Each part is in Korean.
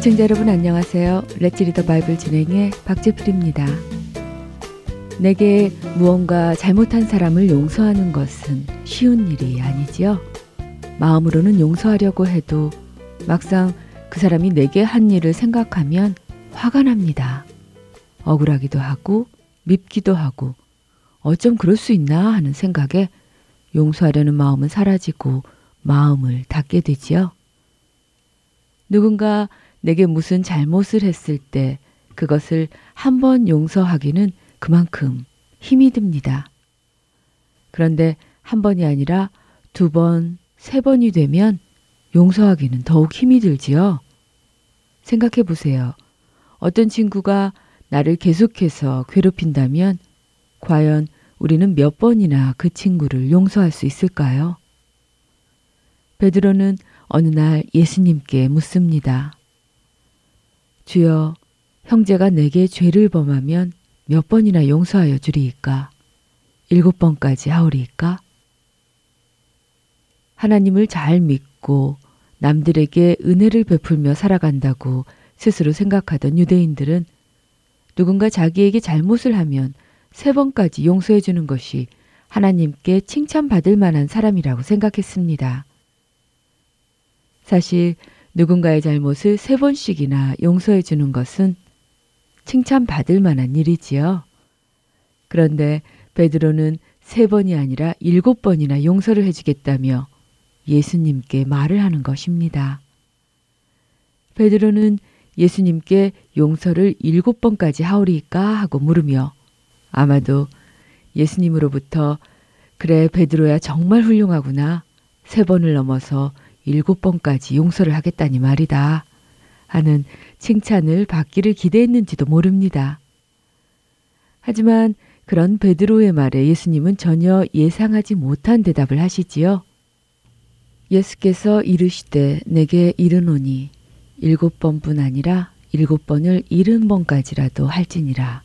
애청자 여러분 안녕하세요. 레츠 리더 바이블 진행의 박재필입니다. 내게 무언가 잘못한 사람을 용서하는 것은 쉬운 일이 아니지요. 마음으로는 용서하려고 해도 막상 그 사람이 내게 한 일을 생각하면 화가 납니다. 억울하기도 하고 밉기도 하고 어쩜 그럴 수 있나 하는 생각에 용서하려는 마음은 사라지고 마음을 닫게 되지요. 누군가 내게 무슨 잘못을 했을 때 그것을 한 번 용서하기는 그만큼 힘이 듭니다. 그런데 한 번이 아니라 두 번, 세 번이 되면 용서하기는 더욱 힘이 들지요. 생각해 보세요. 어떤 친구가 나를 계속해서 괴롭힌다면 과연 우리는 몇 번이나 그 친구를 용서할 수 있을까요? 베드로는 어느 날 예수님께 묻습니다. 주여, 형제가 내게 죄를 범하면 몇 번이나 용서하여 주리이까? 일곱 번까지 하오리이까? 하나님을 잘 믿고 남들에게 은혜를 베풀며 살아간다고 스스로 생각하던 유대인들은 누군가 자기에게 잘못을 하면 세 번까지 용서해 주는 것이 하나님께 칭찬받을 만한 사람이라고 생각했습니다. 사실 누군가의 잘못을 세 번씩이나 용서해 주는 것은 칭찬받을 만한 일이지요. 그런데 베드로는 세 번이 아니라 일곱 번이나 용서를 해주겠다며 예수님께 말을 하는 것입니다. 베드로는 예수님께 용서를 일곱 번까지 하오리까 하고 물으며 아마도 예수님으로부터 그래 베드로야 정말 훌륭하구나 세 번을 넘어서 일곱 번까지 용서를 하겠다니 말이다 하는 칭찬을 받기를 기대했는지도 모릅니다. 하지만 그런 베드로의 말에 예수님은 전혀 예상하지 못한 대답을 하시지요. 예수께서 이르시되 내게 이르노니 일곱 번뿐 아니라 일곱 번을 일흔 번까지라도 할지니라.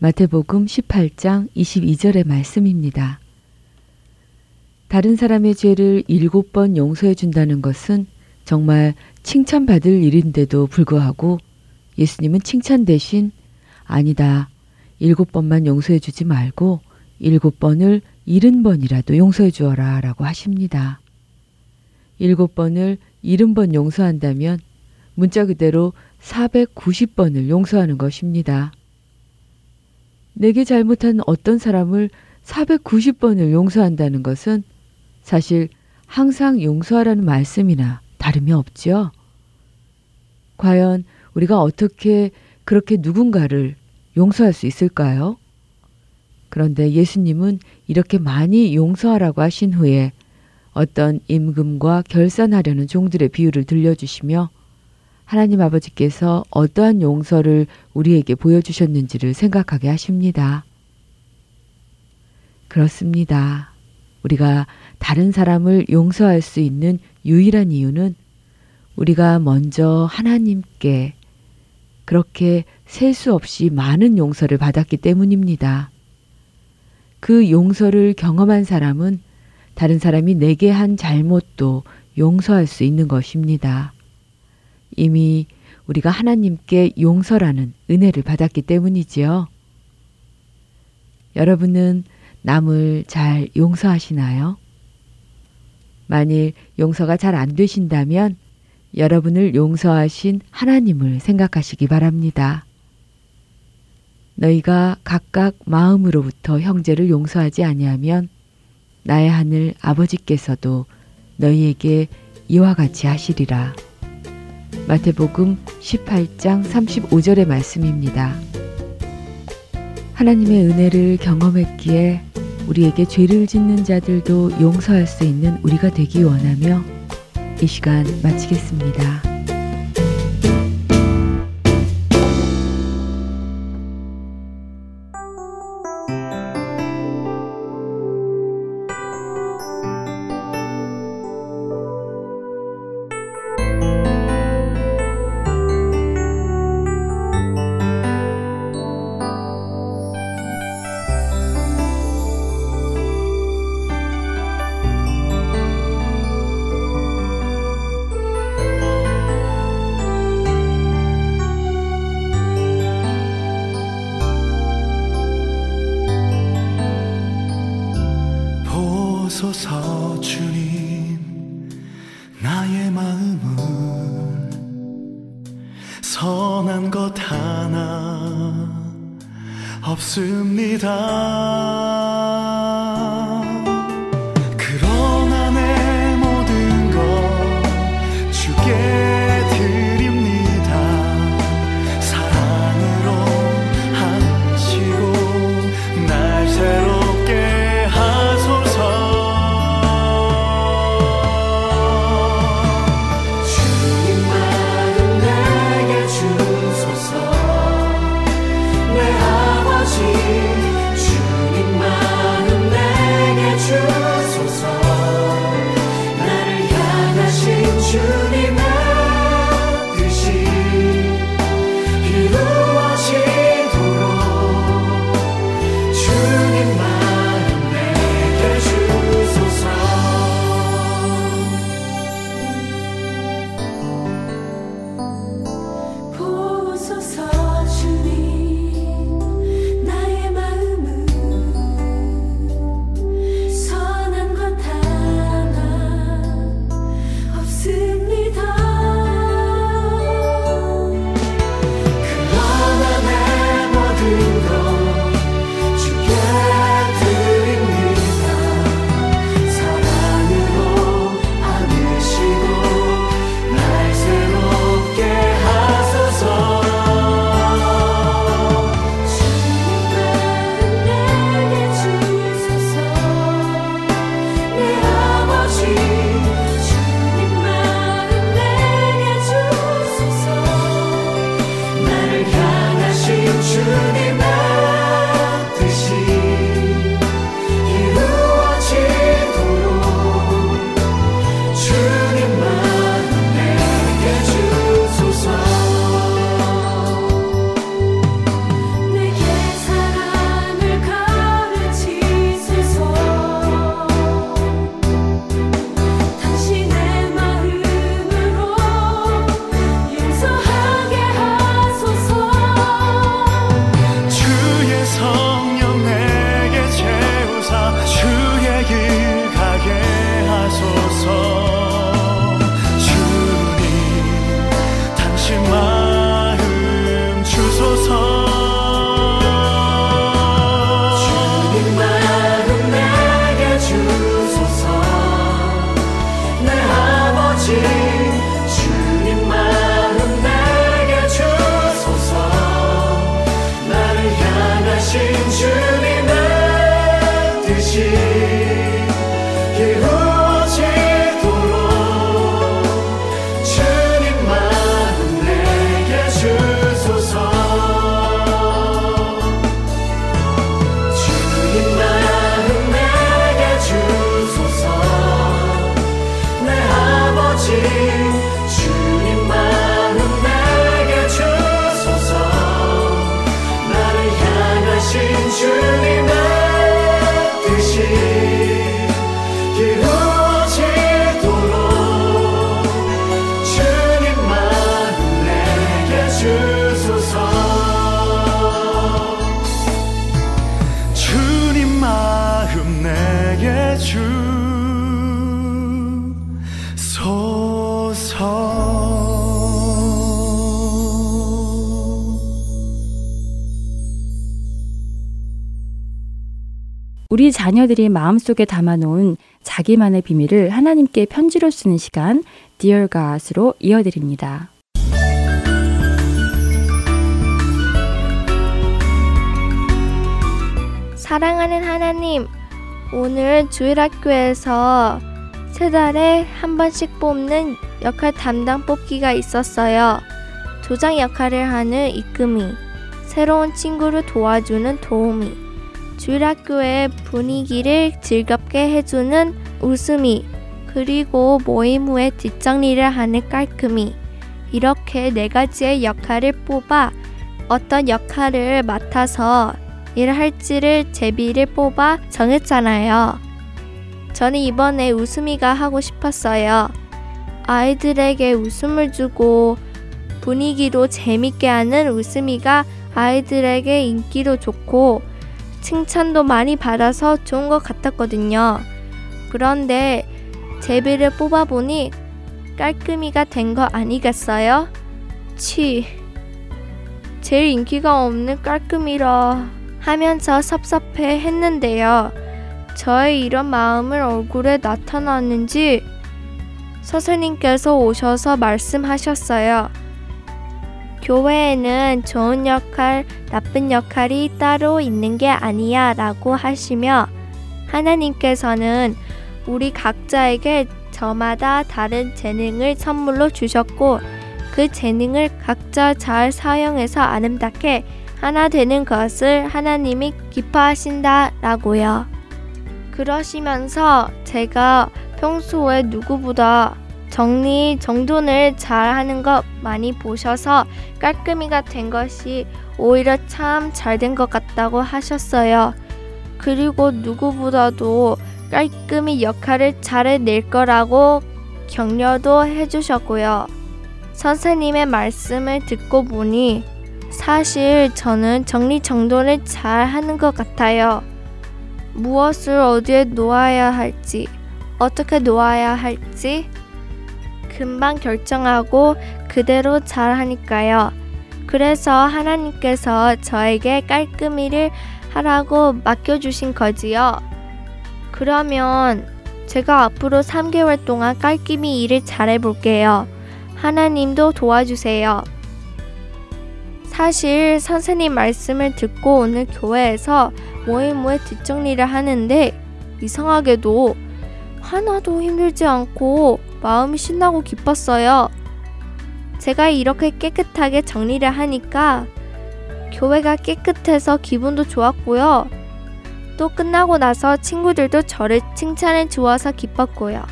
마태복음 18장 22절의 말씀입니다. 다른 사람의 죄를 일곱 번 용서해 준다는 것은 정말 칭찬받을 일인데도 불구하고 예수님은 칭찬 대신 아니다. 일곱 번만 용서해 주지 말고 일곱 번을 일흔 번이라도 용서해 주어라 라고 하십니다. 일곱 번을 일흔 번 용서한다면 문자 그대로 490번을 용서하는 것입니다. 내게 잘못한 어떤 사람을 490번을 용서한다는 것은 사실 항상 용서하라는 말씀이나 다름이 없지요. 과연 우리가 어떻게 그렇게 누군가를 용서할 수 있을까요? 그런데 예수님은 이렇게 많이 용서하라고 하신 후에 어떤 임금과 결산하려는 종들의 비유를 들려주시며 하나님 아버지께서 어떠한 용서를 우리에게 보여주셨는지를 생각하게 하십니다. 그렇습니다. 우리가 다른 사람을 용서할 수 있는 유일한 이유는 우리가 먼저 하나님께 그렇게 셀 수 없이 많은 용서를 받았기 때문입니다. 그 용서를 경험한 사람은 다른 사람이 내게 한 잘못도 용서할 수 있는 것입니다. 이미 우리가 하나님께 용서라는 은혜를 받았기 때문이지요. 여러분은 남을 잘 용서하시나요? 만일 용서가 잘 안 되신다면 여러분을 용서하신 하나님을 생각하시기 바랍니다. 너희가 각각 마음으로부터 형제를 용서하지 아니하면 나의 하늘 아버지께서도 너희에게 이와 같이 하시리라. 마태복음 18장 35절의 말씀입니다. 하나님의 은혜를 경험했기에 우리에게 죄를 짓는 자들도 용서할 수 있는 우리가 되기 원하며 이 시간 마치겠습니다. 우 자녀들이 마음속에 담아놓은 자기만의 비밀을 하나님께 편지로 쓰는 시간 Dear God으로 이어드립니다. 사랑하는 하나님, 오늘 주일학교에서 세 달에 한 번씩 뽑는 역할 담당 뽑기가 있었어요. 조장 역할을 하는 이금이, 새로운 친구를 도와주는 도우미, 주일학교의 분위기를 즐겁게 해주는 웃음이, 그리고 모임 후에 뒷정리를 하는 깔끔이. 이렇게 네 가지의 역할을 뽑아 어떤 역할을 맡아서 일할지를 제비를 뽑아 정했잖아요. 저는 이번에 웃음이가 하고 싶었어요. 아이들에게 웃음을 주고 분위기도 재밌게 하는 웃음이가 아이들에게 인기도 좋고 칭찬도 많이 받아서 좋은 것 같았거든요. 그런데 제비를 뽑아보니 깔끔이가 된 거 아니겠어요? 치. 제일 인기가 없는 깔끔이라 하면서 섭섭해 했는데요. 저의 이런 마음을 얼굴에 나타났는지 선생님께서 오셔서 말씀하셨어요. 교회에는 좋은 역할, 나쁜 역할이 따로 있는 게 아니야 라고 하시며 하나님께서는 우리 각자에게 저마다 다른 재능을 선물로 주셨고 그 재능을 각자 잘 사용해서 아름답게 하나 되는 것을 하나님이 기뻐하신다 라고요. 그러시면서 제가 평소에 누구보다 정리 정돈을 잘 하는 것 많이 보셔서 깔끔이가 된 것이 오히려 참 잘 된 것 같다고 하셨어요. 그리고 누구보다도 깔끔히 역할을 잘해낼 거라고 격려도 해주셨고요. 선생님의 말씀을 듣고 보니 사실 저는 정리정돈을 잘 하는 것 같아요. 무엇을 어디에 놓아야 할지, 어떻게 놓아야 할지 금방 결정하고 그대로 잘 하니까요. 그래서 하나님께서 저에게 깔끔히를 하라고 맡겨주신 거지요. 그러면 제가 앞으로 3개월 동안 깔끔히 일을 잘해볼게요. 하나님도 도와주세요. 사실 선생님 말씀을 듣고 오늘 교회에서 모임 후에 뒷정리를 하는데 이상하게도 하나도 힘들지 않고 마음이 신나고 기뻤어요. 제가 이렇게 깨끗하게 정리를 하니까 교회가 깨끗해서 기분도 좋았고요. 또 끝나고 나서 친구들도 저를 칭찬해 주어서 기뻤고요.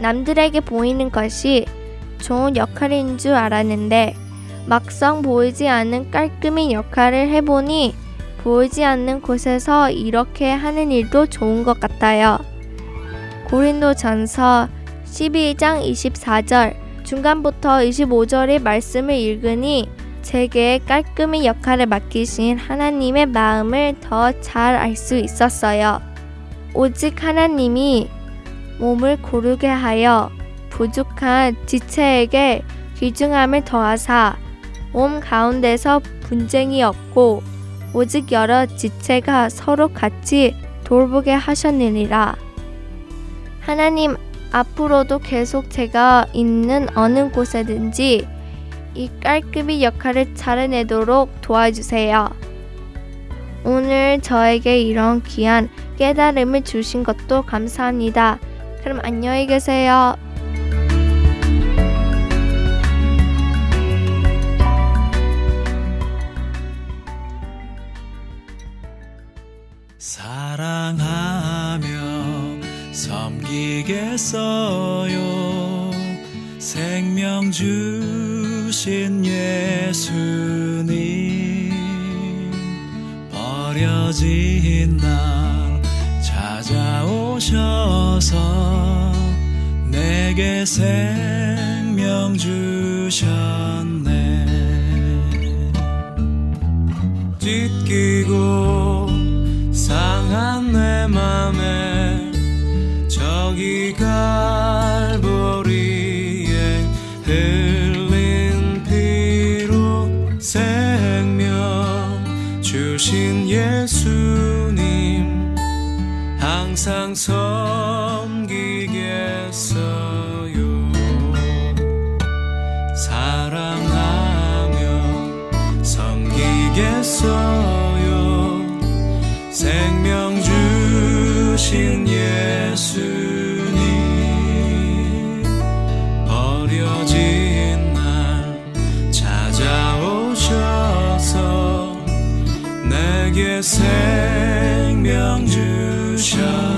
남들에게 보이는 것이 좋은 역할인 줄 알았는데 막상 보이지 않는 깔끔히 역할을 해보니 보이지 않는 곳에서 이렇게 하는 일도 좋은 것 같아요. 고린도 전서 12장 24절 중간부터 25절의 말씀을 읽으니 제게 깔끔히 역할을 맡기신 하나님의 마음을 더 잘 알 수 있었어요. 오직 하나님이 몸을 고르게 하여 부족한 지체에게 귀중함을 더하사 몸 가운데서 분쟁이 없고 오직 여러 지체가 서로 같이 돌보게 하셨느니라. 하나님 앞으로도 계속 제가 있는 어느 곳에든지 이 깔끔히 역할을 잘 해내도록 도와주세요. 오늘 저에게 이런 귀한 깨달음을 주신 것도 감사합니다. 그럼 안녕히 계세요. 섬기겠어요? 생명 주신 예수님 버려진 날 찾아오셔서 내게 생명 주셨네. 찢기고 상한 내 맘에 저기 갈보리에 흘린 피로 생명 주신 예수님 항상 섬 생명 주셨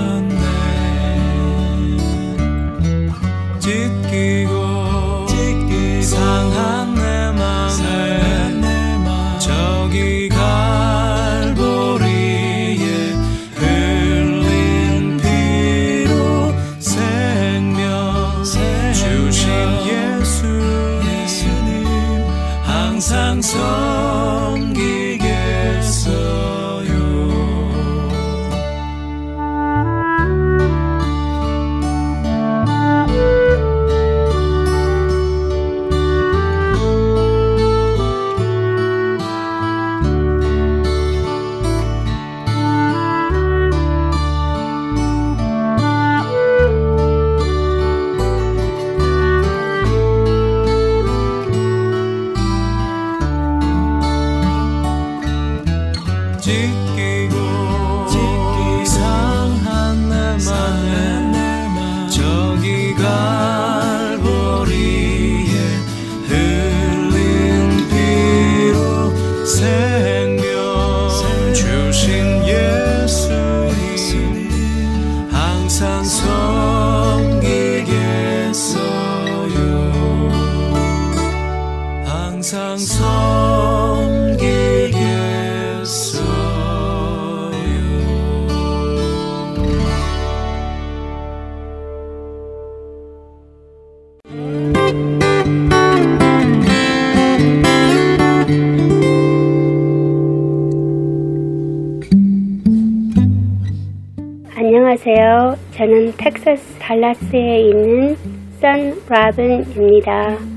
항상 섬기겠어요 안녕하세요. 저는 텍사스 달라스에 있는 선 라븐입니다.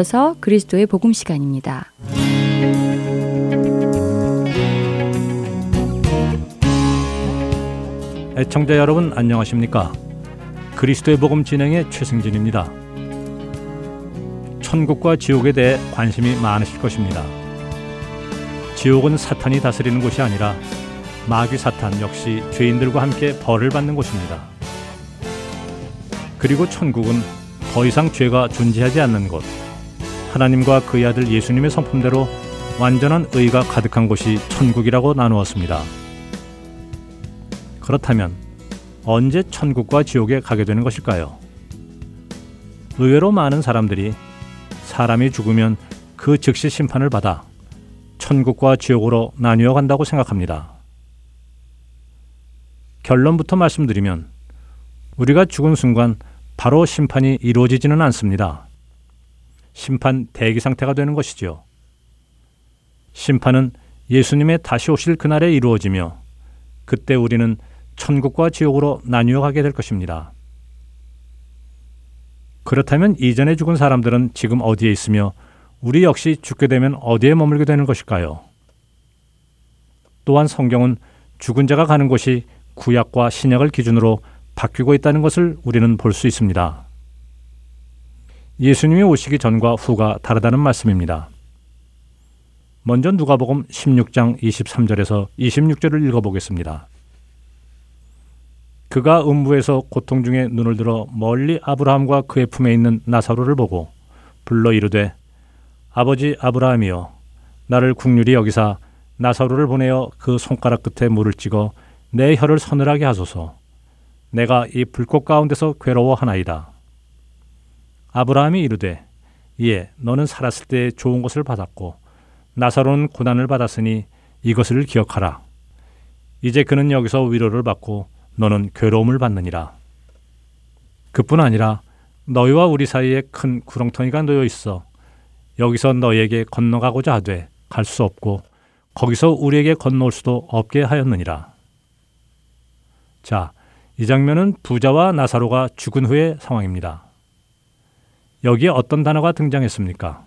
이어서 그리스도의 복음 시간입니다. 애청자 여러분 안녕하십니까? 그리스도의 복음 진행의 최승진입니다. 천국과 지옥에 대해 관심이 많으실 것입니다. 지옥은 사탄이 다스리는 곳이 아니라 마귀 사탄 역시 죄인들과 함께 벌을 받는 곳입니다. 그리고 천국은 더 이상 죄가 존재하지 않는 곳, 하나님과 그의 아들 예수님의 성품대로 완전한 의가 가득한 곳이 천국이라고 나누었습니다. 그렇다면 언제 천국과 지옥에 가게 되는 것일까요? 의외로 많은 사람들이 사람이 죽으면 그 즉시 심판을 받아 천국과 지옥으로 나뉘어 간다고 생각합니다. 결론부터 말씀드리면 우리가 죽은 순간 바로 심판이 이루어지지는 않습니다. 심판 대기 상태가 되는 것이지요. 심판은 예수님의 다시 오실 그날에 이루어지며 그때 우리는 천국과 지옥으로 나뉘어 가게 될 것입니다. 그렇다면 이전에 죽은 사람들은 지금 어디에 있으며 우리 역시 죽게 되면 어디에 머물게 되는 것일까요? 또한 성경은 죽은 자가 가는 곳이 구약과 신약을 기준으로 바뀌고 있다는 것을 우리는 볼 수 있습니다. 예수님이 오시기 전과 후가 다르다는 말씀입니다. 먼저 누가복음 16장 23절에서 26절을 읽어보겠습니다. 그가 음부에서 고통 중에 눈을 들어 멀리 아브라함과 그의 품에 있는 나사로를 보고 불러 이르되 아버지 아브라함이여 나를 국률이 여기사 나사로를 보내어 그 손가락 끝에 물을 찍어 내 혀를 서늘하게 하소서 내가 이 불꽃 가운데서 괴로워하나이다. 아브라함이 이르되 예, 너는 살았을 때 좋은 것을 받았고 나사로는 고난을 받았으니 이것을 기억하라. 이제 그는 여기서 위로를 받고 너는 괴로움을 받느니라. 그뿐 아니라 너희와 우리 사이에 큰 구렁텅이가 놓여 있어 여기서 너희에게 건너가고자 하되 갈 수 없고 거기서 우리에게 건너올 수도 없게 하였느니라. 자, 이 장면은 부자와 나사로가 죽은 후의 상황입니다. 여기에 어떤 단어가 등장했습니까?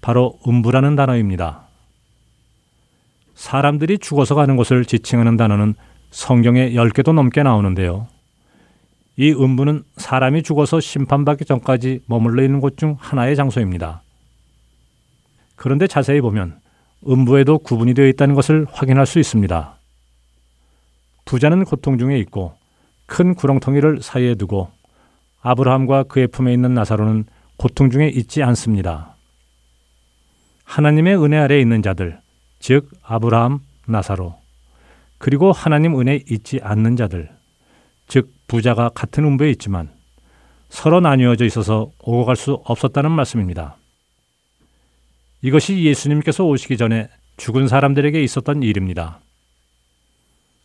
바로 음부라는 단어입니다. 사람들이 죽어서 가는 곳을 지칭하는 단어는 성경에 10개도 넘게 나오는데요. 이 음부는 사람이 죽어서 심판받기 전까지 머물러 있는 곳 중 하나의 장소입니다. 그런데 자세히 보면 음부에도 구분이 되어 있다는 것을 확인할 수 있습니다. 부자는 고통 중에 있고 큰 구렁텅이를 사이에 두고 아브라함과 그의 품에 있는 나사로는 고통 중에 있지 않습니다. 하나님의 은혜 아래 있는 자들, 즉 아브라함, 나사로, 그리고 하나님 은혜 있지 않는 자들, 즉 부자가 같은 음부에 있지만 서로 나뉘어져 있어서 오고 갈 수 없었다는 말씀입니다. 이것이 예수님께서 오시기 전에 죽은 사람들에게 있었던 일입니다.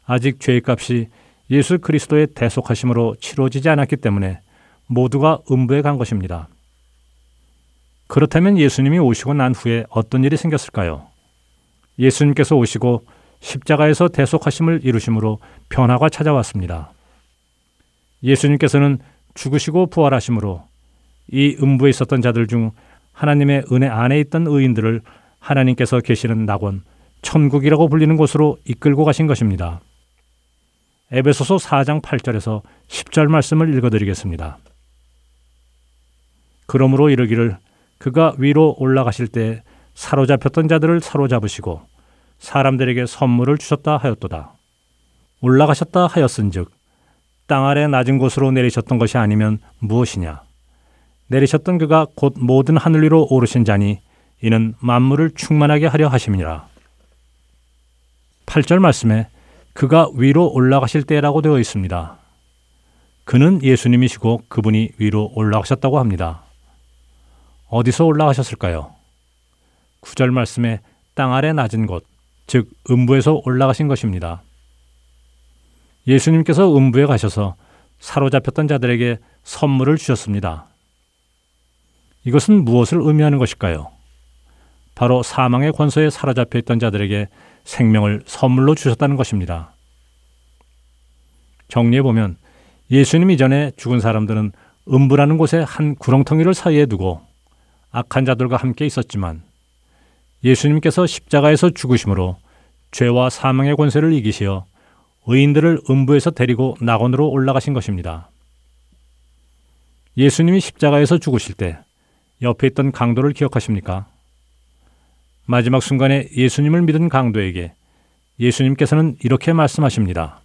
아직 죄의 값이 예수 그리스도의 대속하심으로 치러지지 않았기 때문에 모두가 음부에 간 것입니다. 그렇다면 예수님이 오시고 난 후에 어떤 일이 생겼을까요? 예수님께서 오시고 십자가에서 대속하심을 이루심으로 변화가 찾아왔습니다. 예수님께서는 죽으시고 부활하심으로 이 음부에 있었던 자들 중 하나님의 은혜 안에 있던 의인들을 하나님께서 계시는 낙원, 천국이라고 불리는 곳으로 이끌고 가신 것입니다. 에베소서 4장 8절에서 10절 말씀을 읽어드리겠습니다. 그러므로 이르기를 그가 위로 올라가실 때 사로잡혔던 자들을 사로잡으시고 사람들에게 선물을 주셨다 하였도다. 올라가셨다 하였은즉 땅 아래 낮은 곳으로 내리셨던 것이 아니면 무엇이냐? 내리셨던 그가 곧 모든 하늘 위로 오르신 자니 이는 만물을 충만하게 하려 하심이니라. 8절 말씀에 그가 위로 올라가실 때라고 되어 있습니다. 그는 예수님이시고 그분이 위로 올라가셨다고 합니다. 어디서 올라가셨을까요? 9절 말씀에 땅 아래 낮은 곳, 즉 음부에서 올라가신 것입니다. 예수님께서 음부에 가셔서 사로잡혔던 자들에게 선물을 주셨습니다. 이것은 무엇을 의미하는 것일까요? 바로 사망의 권세에 사로잡혀 있던 자들에게 생명을 선물로 주셨다는 것입니다. 정리해 보면 예수님 이전에 죽은 사람들은 음부라는 곳에 한 구렁텅이를 사이에 두고 악한 자들과 함께 있었지만 예수님께서 십자가에서 죽으심으로 죄와 사망의 권세를 이기시어 의인들을 음부에서 데리고 낙원으로 올라가신 것입니다. 예수님이 십자가에서 죽으실 때 옆에 있던 강도를 기억하십니까? 마지막 순간에 예수님을 믿은 강도에게 예수님께서는 이렇게 말씀하십니다.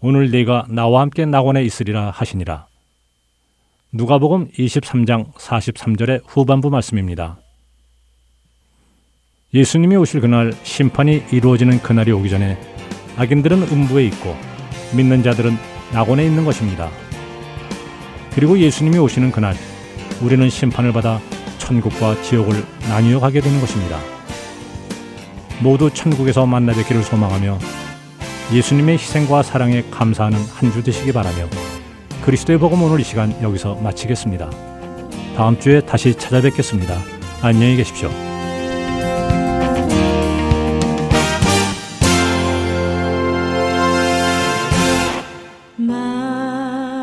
오늘 네가 나와 함께 낙원에 있으리라 하시니라. 누가복음 23장 43절의 후반부 말씀입니다. 예수님이 오실 그날 심판이 이루어지는 그날이 오기 전에 악인들은 음부에 있고 믿는 자들은 낙원에 있는 것입니다. 그리고 예수님이 오시는 그날 우리는 심판을 받아 천국과 지옥을 나뉘어 가게 되는 것입니다. 모두 천국에서 만나 뵙기를 소망하며 예수님의 희생과 사랑에 감사하는 한 주 되시기 바라며 그리스도의 복음 오늘 이 시간 여기서 마치겠습니다. 다음 주에 다시 찾아뵙겠습니다. 안녕히 계십시오.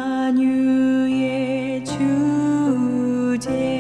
만유의 주제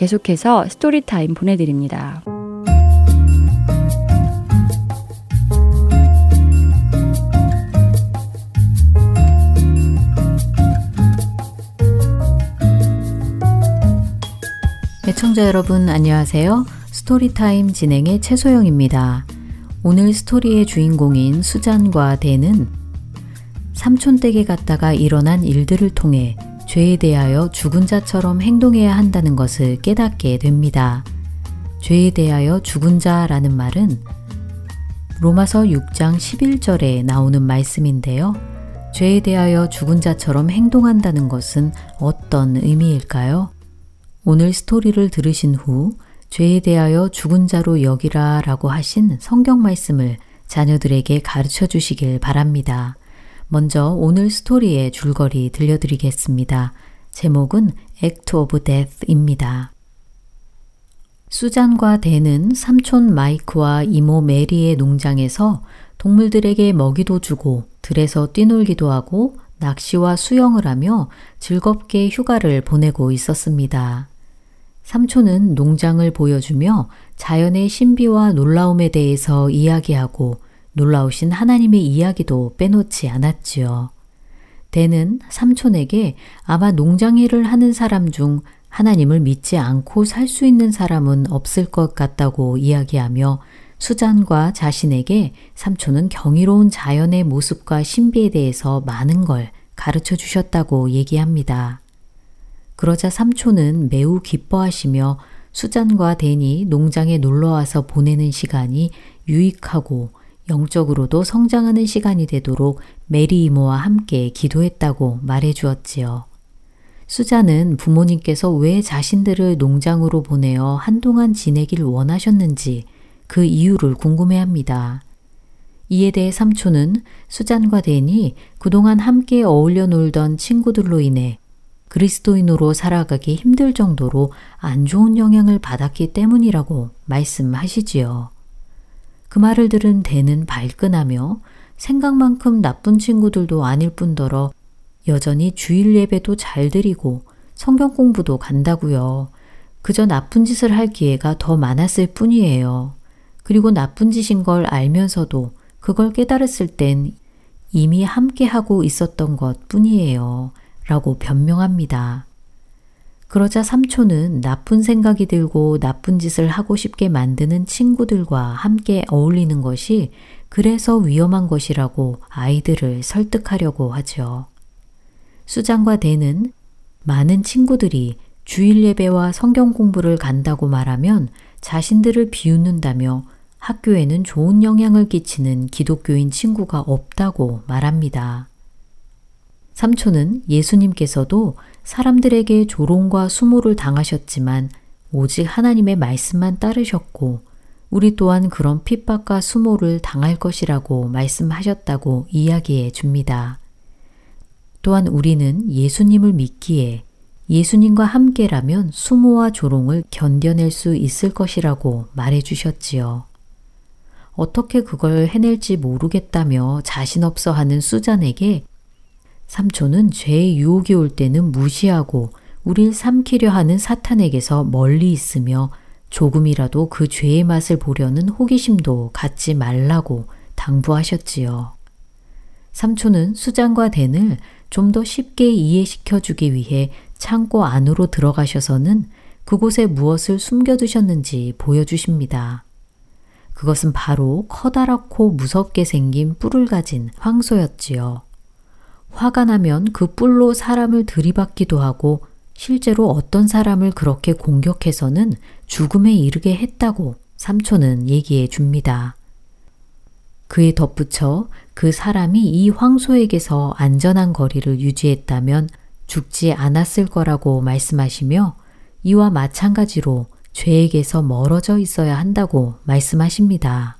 계속해서 Story Time 보내드립니다. 애청자 여러분 안녕하세요. Story Time 진행의 최소영입니다. 오늘 스토리의 주인공인 수잔과 댄은 삼촌 댁에 갔다가 일어난 일들을 통해 죄에 대하여 죽은 자처럼 행동해야 한다는 것을 깨닫게 됩니다. 죄에 대하여 죽은 자라는 말은 로마서 6장 11절에 나오는 말씀인데요. 죄에 대하여 죽은 자처럼 행동한다는 것은 어떤 의미일까요? 오늘 스토리를 들으신 후 죄에 대하여 죽은 자로 여기라 라고 하신 성경 말씀을 자녀들에게 가르쳐 주시길 바랍니다. 먼저 오늘 스토리의 줄거리 들려드리겠습니다. 제목은 Act of Death입니다. 수잔과 댄은 삼촌 마이크와 이모 메리의 농장에서 동물들에게 먹이도 주고 들에서 뛰놀기도 하고 낚시와 수영을 하며 즐겁게 휴가를 보내고 있었습니다. 삼촌은 농장을 보여주며 자연의 신비와 놀라움에 대해서 이야기하고 놀라우신 하나님의 이야기도 빼놓지 않았지요. 대는 삼촌에게 아마 농장 일을 하는 사람 중 하나님을 믿지 않고 살 수 있는 사람은 없을 것 같다고 이야기하며 수잔과 자신에게 삼촌은 경이로운 자연의 모습과 신비에 대해서 많은 걸 가르쳐 주셨다고 얘기합니다. 그러자 삼촌은 매우 기뻐하시며 수잔과 댄이 농장에 놀러와서 보내는 시간이 유익하고 영적으로도 성장하는 시간이 되도록 메리 이모와 함께 기도했다고 말해 주었지요. 수잔은 부모님께서 왜 자신들을 농장으로 보내어 한동안 지내길 원하셨는지 그 이유를 궁금해 합니다. 이에 대해 삼촌은 수잔과 댄이 그동안 함께 어울려 놀던 친구들로 인해 그리스도인으로 살아가기 힘들 정도로 안 좋은 영향을 받았기 때문이라고 말씀하시지요. 그 말을 들은 댄은 발끈하며 생각만큼 나쁜 친구들도 아닐 뿐더러 여전히 주일 예배도 잘 드리고 성경 공부도 간다고요. 그저 나쁜 짓을 할 기회가 더 많았을 뿐이에요. 그리고 나쁜 짓인 걸 알면서도 그걸 깨달았을 땐 이미 함께 하고 있었던 것 뿐이에요. 라고 변명합니다. 그러자 삼촌은 나쁜 생각이 들고 나쁜 짓을 하고 싶게 만드는 친구들과 함께 어울리는 것이 그래서 위험한 것이라고 아이들을 설득하려고 하죠. 수장과 대는 많은 친구들이 주일 예배와 성경 공부를 간다고 말하면 자신들을 비웃는다며 학교에는 좋은 영향을 끼치는 기독교인 친구가 없다고 말합니다. 삼촌은 예수님께서도 사람들에게 조롱과 수모를 당하셨지만 오직 하나님의 말씀만 따르셨고 우리 또한 그런 핍박과 수모를 당할 것이라고 말씀하셨다고 이야기해 줍니다. 또한 우리는 예수님을 믿기에 예수님과 함께라면 수모와 조롱을 견뎌낼 수 있을 것이라고 말해 주셨지요. 어떻게 그걸 해낼지 모르겠다며 자신 없어 하는 수잔에게 삼촌은 죄의 유혹이 올 때는 무시하고 우릴 삼키려 하는 사탄에게서 멀리 있으며 조금이라도 그 죄의 맛을 보려는 호기심도 갖지 말라고 당부하셨지요. 삼촌은 수장과 댄을 좀 더 쉽게 이해시켜 주기 위해 창고 안으로 들어가셔서는 그곳에 무엇을 숨겨두셨는지 보여주십니다. 그것은 바로 커다랗고 무섭게 생긴 뿔을 가진 황소였지요. 화가 나면 그 뿔로 사람을 들이받기도 하고 실제로 어떤 사람을 그렇게 공격해서는 죽음에 이르게 했다고 삼촌은 얘기해 줍니다. 그에 덧붙여 그 사람이 이 황소에게서 안전한 거리를 유지했다면 죽지 않았을 거라고 말씀하시며 이와 마찬가지로 죄에게서 멀어져 있어야 한다고 말씀하십니다.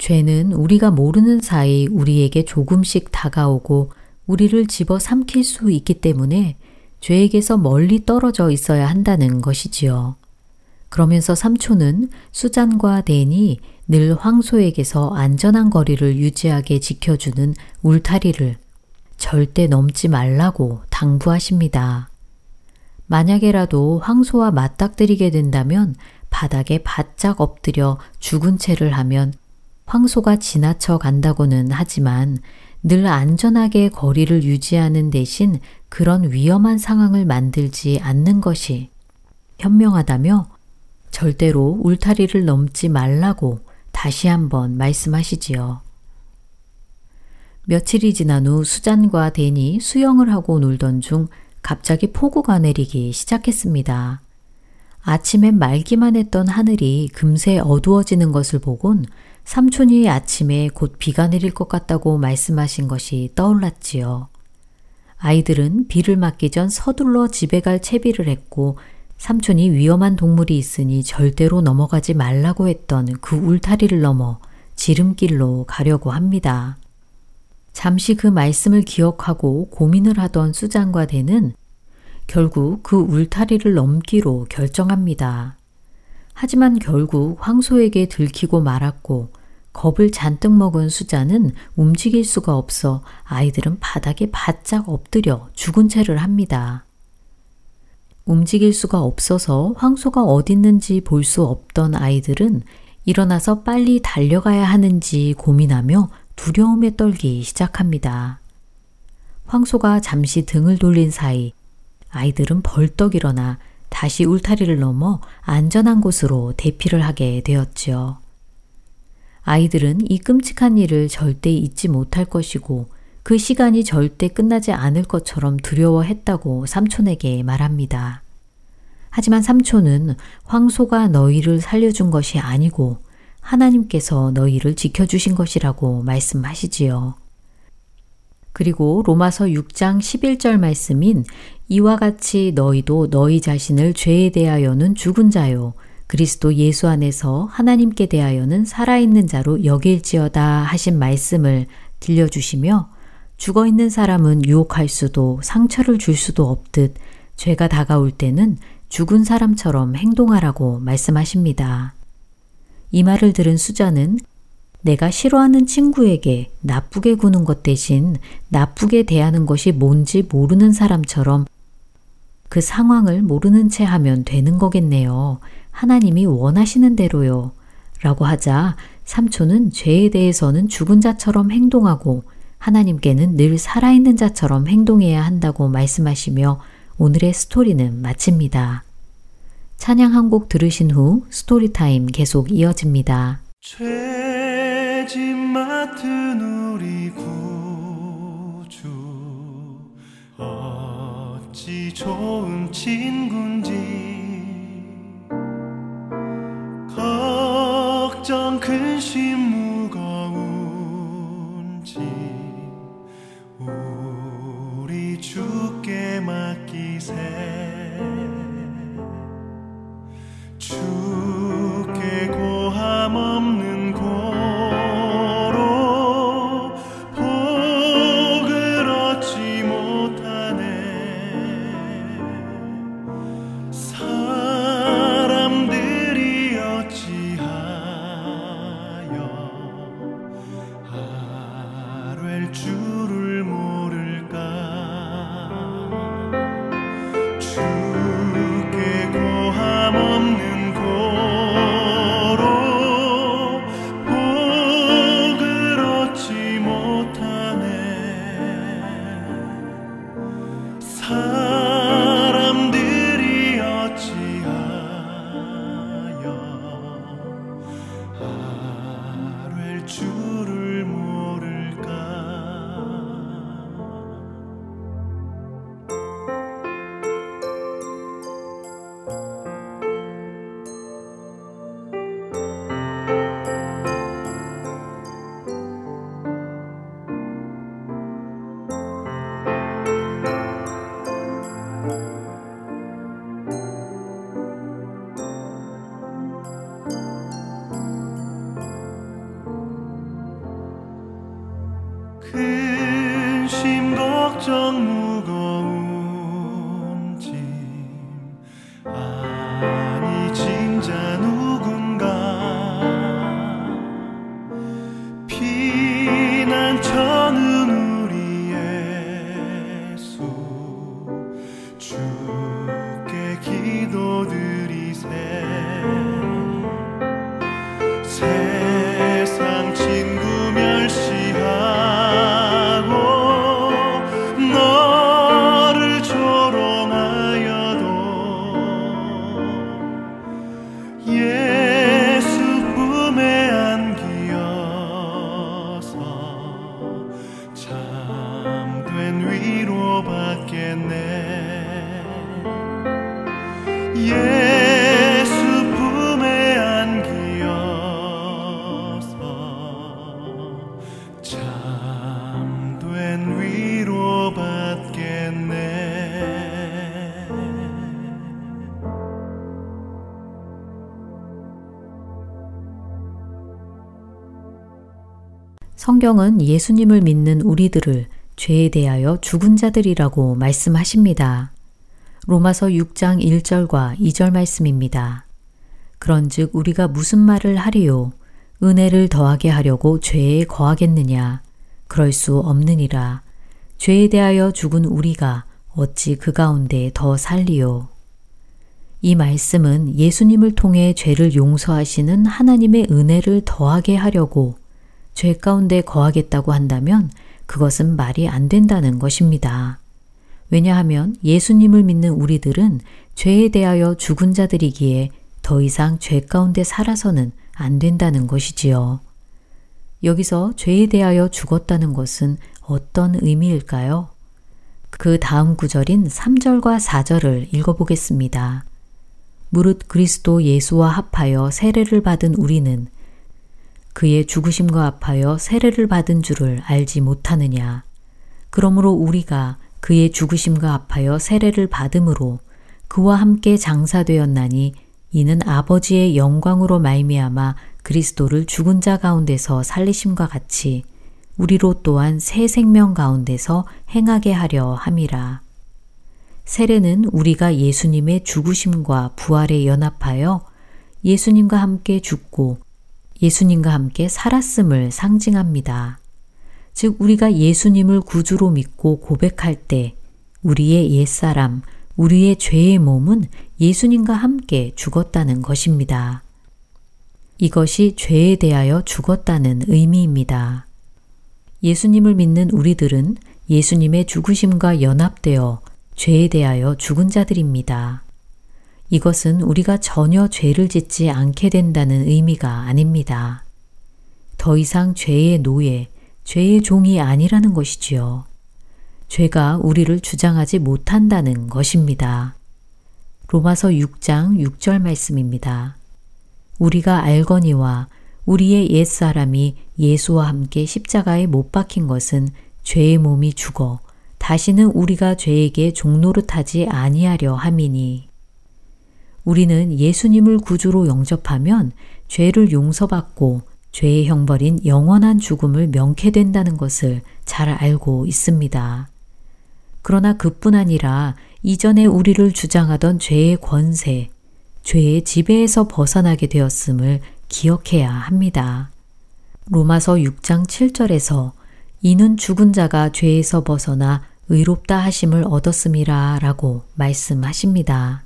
죄는 우리가 모르는 사이 우리에게 조금씩 다가오고 우리를 집어 삼킬 수 있기 때문에 죄에게서 멀리 떨어져 있어야 한다는 것이지요. 그러면서 삼촌은 수잔과 댄이 늘 황소에게서 안전한 거리를 유지하게 지켜주는 울타리를 절대 넘지 말라고 당부하십니다. 만약에라도 황소와 맞닥뜨리게 된다면 바닥에 바짝 엎드려 죽은 채를 하면 황소가 지나쳐 간다고는 하지만 늘 안전하게 거리를 유지하는 대신 그런 위험한 상황을 만들지 않는 것이 현명하다며 절대로 울타리를 넘지 말라고 다시 한번 말씀하시지요. 며칠이 지난 후 수잔과 댄이 수영을 하고 놀던 중 갑자기 폭우가 내리기 시작했습니다. 아침엔 맑기만 했던 하늘이 금세 어두워지는 것을 보곤 삼촌이 아침에 곧 비가 내릴 것 같다고 말씀하신 것이 떠올랐지요. 아이들은 비를 맞기 전 서둘러 집에 갈 채비를 했고 삼촌이 위험한 동물이 있으니 절대로 넘어가지 말라고 했던 그 울타리를 넘어 지름길로 가려고 합니다. 잠시 그 말씀을 기억하고 고민을 하던 수장과 대는 결국 그 울타리를 넘기로 결정합니다. 하지만 결국 황소에게 들키고 말았고 겁을 잔뜩 먹은 수자는 움직일 수가 없어 아이들은 바닥에 바짝 엎드려 죽은 채를 합니다. 움직일 수가 없어서 황소가 어딨는지 볼 수 없던 아이들은 일어나서 빨리 달려가야 하는지 고민하며 두려움에 떨기 시작합니다. 황소가 잠시 등을 돌린 사이 아이들은 벌떡 일어나 다시 울타리를 넘어 안전한 곳으로 대피를 하게 되었지요. 아이들은 이 끔찍한 일을 절대 잊지 못할 것이고 그 시간이 절대 끝나지 않을 것처럼 두려워했다고 삼촌에게 말합니다. 하지만 삼촌은 황소가 너희를 살려준 것이 아니고 하나님께서 너희를 지켜주신 것이라고 말씀하시지요. 그리고 로마서 6장 11절 말씀인 이와 같이 너희도 너희 자신을 죄에 대하여는 죽은 자요. 그리스도 예수 안에서 하나님께 대하여는 살아있는 자로 여길지어다 하신 말씀을 들려주시며 죽어 있는 사람은 유혹할 수도 상처를 줄 수도 없듯 죄가 다가올 때는 죽은 사람처럼 행동하라고 말씀하십니다. 이 말을 들은 수자는 내가 싫어하는 친구에게 나쁘게 구는 것 대신 나쁘게 대하는 것이 뭔지 모르는 사람처럼 그 상황을 모르는 채 하면 되는 거겠네요. 하나님이 원하시는 대로요. 라고 하자 삼촌은 죄에 대해서는 죽은 자처럼 행동하고 하나님께는 늘 살아있는 자처럼 행동해야 한다고 말씀하시며 오늘의 스토리는 마칩니다. 찬양 한 곡 들으신 후 스토리타임 계속 이어집니다. 죄짐 맡은 우리 구주 어찌 좋은 친군지. 걱정 근심 무거운지. 우리 주께 맡기세. 주께 고함 없는 사 성경은 예수님을 믿는 우리들을 죄에 대하여 죽은 자들이라고 말씀하십니다. 로마서 6장 1절과 2절 말씀입니다. 그런즉 우리가 무슨 말을 하리요? 은혜를 더하게 하려고 죄에 거하겠느냐? 그럴 수 없느니라. 죄에 대하여 죽은 우리가 어찌 그 가운데 더 살리요? 이 말씀은 예수님을 통해 죄를 용서하시는 하나님의 은혜를 더하게 하려고 죄 가운데 거하겠다고 한다면 그것은 말이 안 된다는 것입니다. 왜냐하면 예수님을 믿는 우리들은 죄에 대하여 죽은 자들이기에 더 이상 죄 가운데 살아서는 안 된다는 것이지요. 여기서 죄에 대하여 죽었다는 것은 어떤 의미일까요? 그 다음 구절인 3절과 4절을 읽어보겠습니다. 무릇 그리스도 예수와 합하여 세례를 받은 우리는 그의 죽으심과 합하여 세례를 받은 줄을 알지 못하느냐. 그러므로 우리가 그의 죽으심과 합하여 세례를 받음으로 그와 함께 장사되었나니 이는 아버지의 영광으로 말미암아 그리스도를 죽은 자 가운데서 살리심과 같이 우리로 또한 새 생명 가운데서 행하게 하려 함이라. 세례는 우리가 예수님의 죽으심과 부활에 연합하여 예수님과 함께 죽고 예수님과 함께 살았음을 상징합니다. 즉, 우리가 예수님을 구주로 믿고 고백할 때 우리의 옛사람, 우리의 죄의 몸은 예수님과 함께 죽었다는 것입니다. 이것이 죄에 대하여 죽었다는 의미입니다. 예수님을 믿는 우리들은 예수님의 죽으심과 연합되어 죄에 대하여 죽은 자들입니다. 이것은 우리가 전혀 죄를 짓지 않게 된다는 의미가 아닙니다. 더 이상 죄의 노예, 죄의 종이 아니라는 것이지요. 죄가 우리를 주장하지 못한다는 것입니다. 로마서 6장 6절 말씀입니다. 우리가 알거니와 우리의 옛사람이 예수와 함께 십자가에 못 박힌 것은 죄의 몸이 죽어 다시는 우리가 죄에게 종노릇하지 아니하려 함이니 우리는 예수님을 구주로 영접하면 죄를 용서받고 죄의 형벌인 영원한 죽음을 명케 된다는 것을 잘 알고 있습니다. 그러나 그뿐 아니라 이전에 우리를 주장하던 죄의 권세, 죄의 지배에서 벗어나게 되었음을 기억해야 합니다. 로마서 6장 7절에서 이는 죽은 자가 죄에서 벗어나 의롭다 하심을 얻었음이라 라고 말씀하십니다.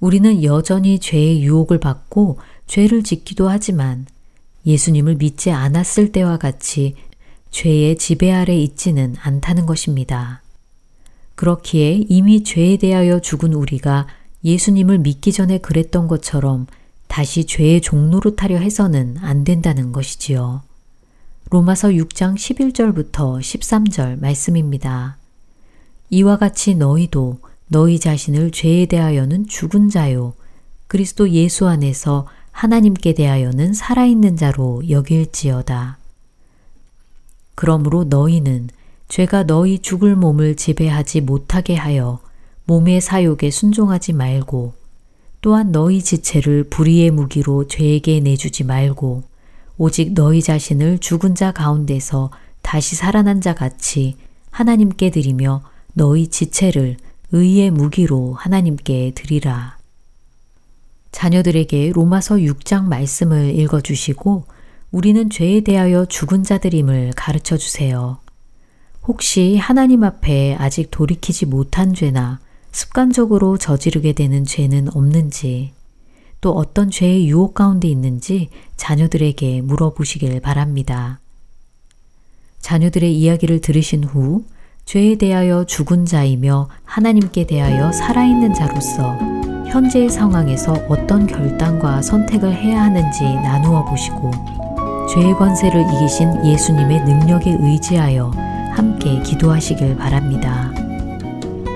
우리는 여전히 죄의 유혹을 받고 죄를 짓기도 하지만 예수님을 믿지 않았을 때와 같이 죄의 지배 아래 있지는 않다는 것입니다. 그렇기에 이미 죄에 대하여 죽은 우리가 예수님을 믿기 전에 그랬던 것처럼 다시 죄의 종로로 타려 해서는 안 된다는 것이지요. 로마서 6장 11절부터 13절 말씀입니다. 이와 같이 너희도 너희 자신을 죄에 대하여는 죽은 자요. 그리스도 예수 안에서 하나님께 대하여는 살아있는 자로 여길지어다. 그러므로 너희는 죄가 너희 죽을 몸을 지배하지 못하게 하여 몸의 사욕에 순종하지 말고 또한 너희 지체를 불의의 무기로 죄에게 내주지 말고 오직 너희 자신을 죽은 자 가운데서 다시 살아난 자 같이 하나님께 드리며 너희 지체를 의의 무기로 하나님께 드리라. 자녀들에게 로마서 6장 말씀을 읽어주시고 우리는 죄에 대하여 죽은 자들임을 가르쳐 주세요. 혹시 하나님 앞에 아직 돌이키지 못한 죄나 습관적으로 저지르게 되는 죄는 없는지, 또 어떤 죄의 유혹 가운데 있는지 자녀들에게 물어보시길 바랍니다. 자녀들의 이야기를 들으신 후 죄에 대하여 죽은 자이며 하나님께 대하여 살아있는 자로서 현재의 상황에서 어떤 결단과 선택을 해야 하는지 나누어 보시고 죄의 권세를 이기신 예수님의 능력에 의지하여 함께 기도하시길 바랍니다.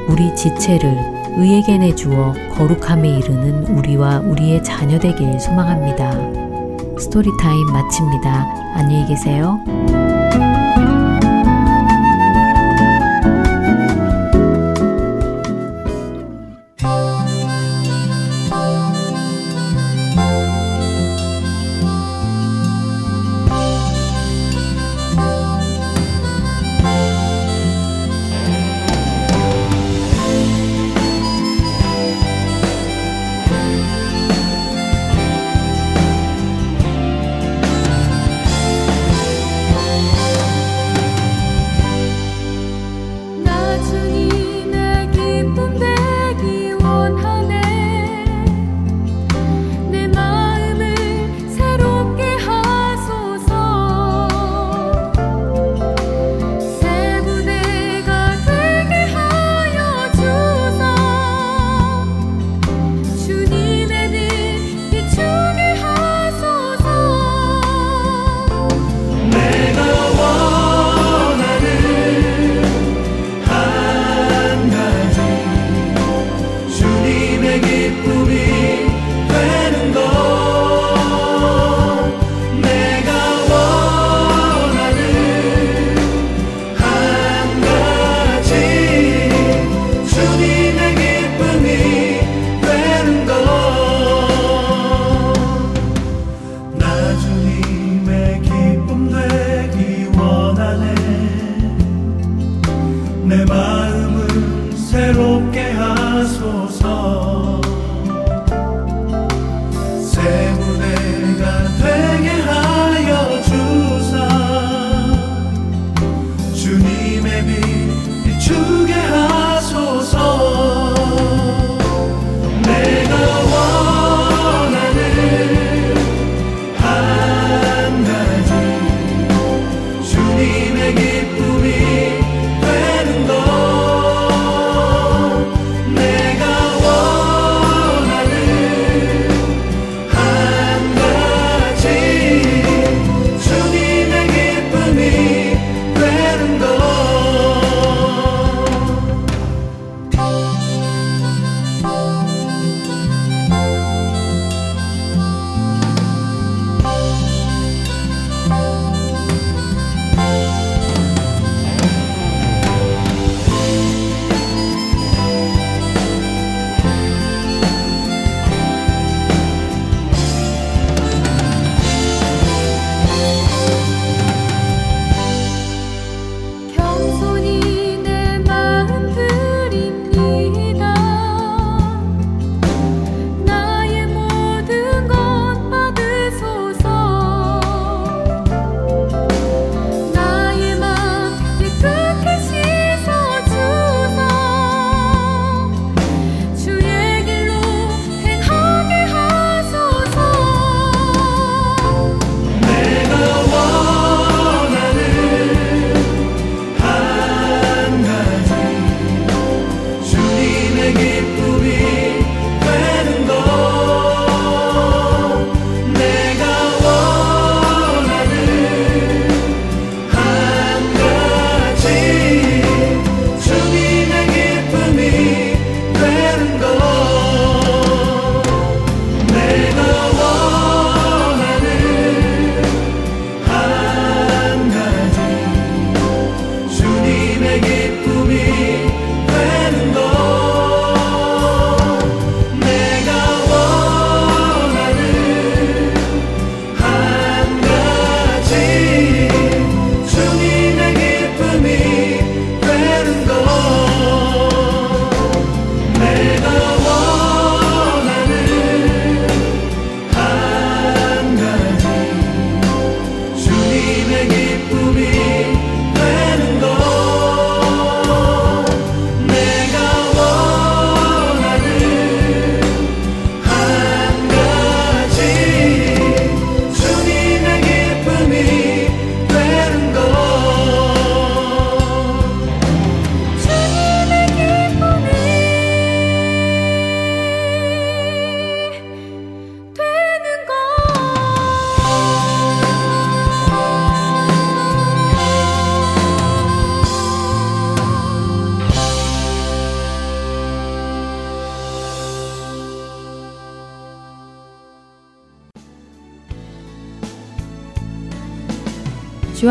우리 지체를 의에게 내주어 거룩함에 이르는 우리와 우리의 자녀 되길 소망합니다. 스토리타임 마칩니다. 안녕히 계세요.